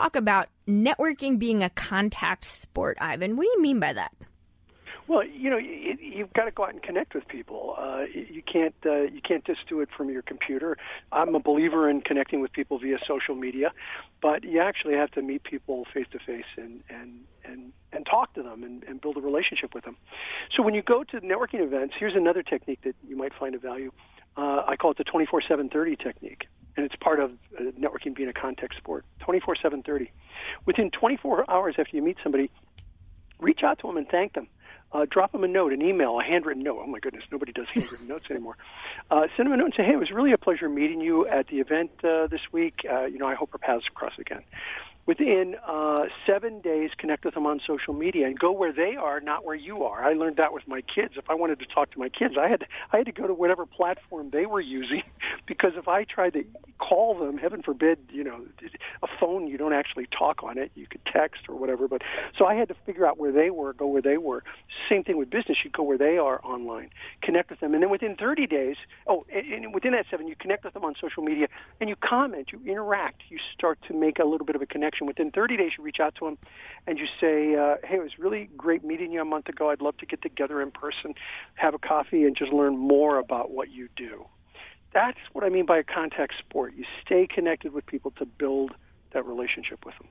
talk about networking being a contact sport, Ivan. What do you mean by that? Well, you know, you, you've got to go out and connect with people. Uh, you can't uh, you can't just do it from your computer. I'm a believer in connecting with people via social media, but you actually have to meet people face to face and and and and talk to them and, and build a relationship with them. So when you go to networking events, here's another technique that you might find of value. Uh, I call it the 24/7/30 technique, and it's part of uh, networking being a contact sport. 24/7/30. Within 24 hours after you meet somebody, reach out to them and thank them uh, drop them a note, an email, a handwritten note. Oh my goodness, nobody does handwritten notes anymore. Uh, send them a note and say, "Hey, it was really a pleasure meeting you at the event uh, this week. Uh, you know, I hope our paths cross again." Within uh, seven days, connect with them on social media and go where they are, not where you are. I learned that with my kids. If I wanted to talk to my kids, I had to, I had to go to whatever platform they were using, because if I tried to call them, heaven forbid, you know, a phone you don't actually talk on it. You could text or whatever, but so I had to figure out where they were, go where they were. Same thing with business. You go where they are online, connect with them, and then within 30 days, oh, and within that seven, you connect with them on social media and you comment, you interact, you start to make a little bit of a connection Within 30 days, you reach out to them and you say, uh, "Hey, it was really great meeting you a month ago. I'd love to get together in person, have a coffee, and just learn more about what you do." That's what I mean by a contact sport. You stay connected with people to build that relationship with them.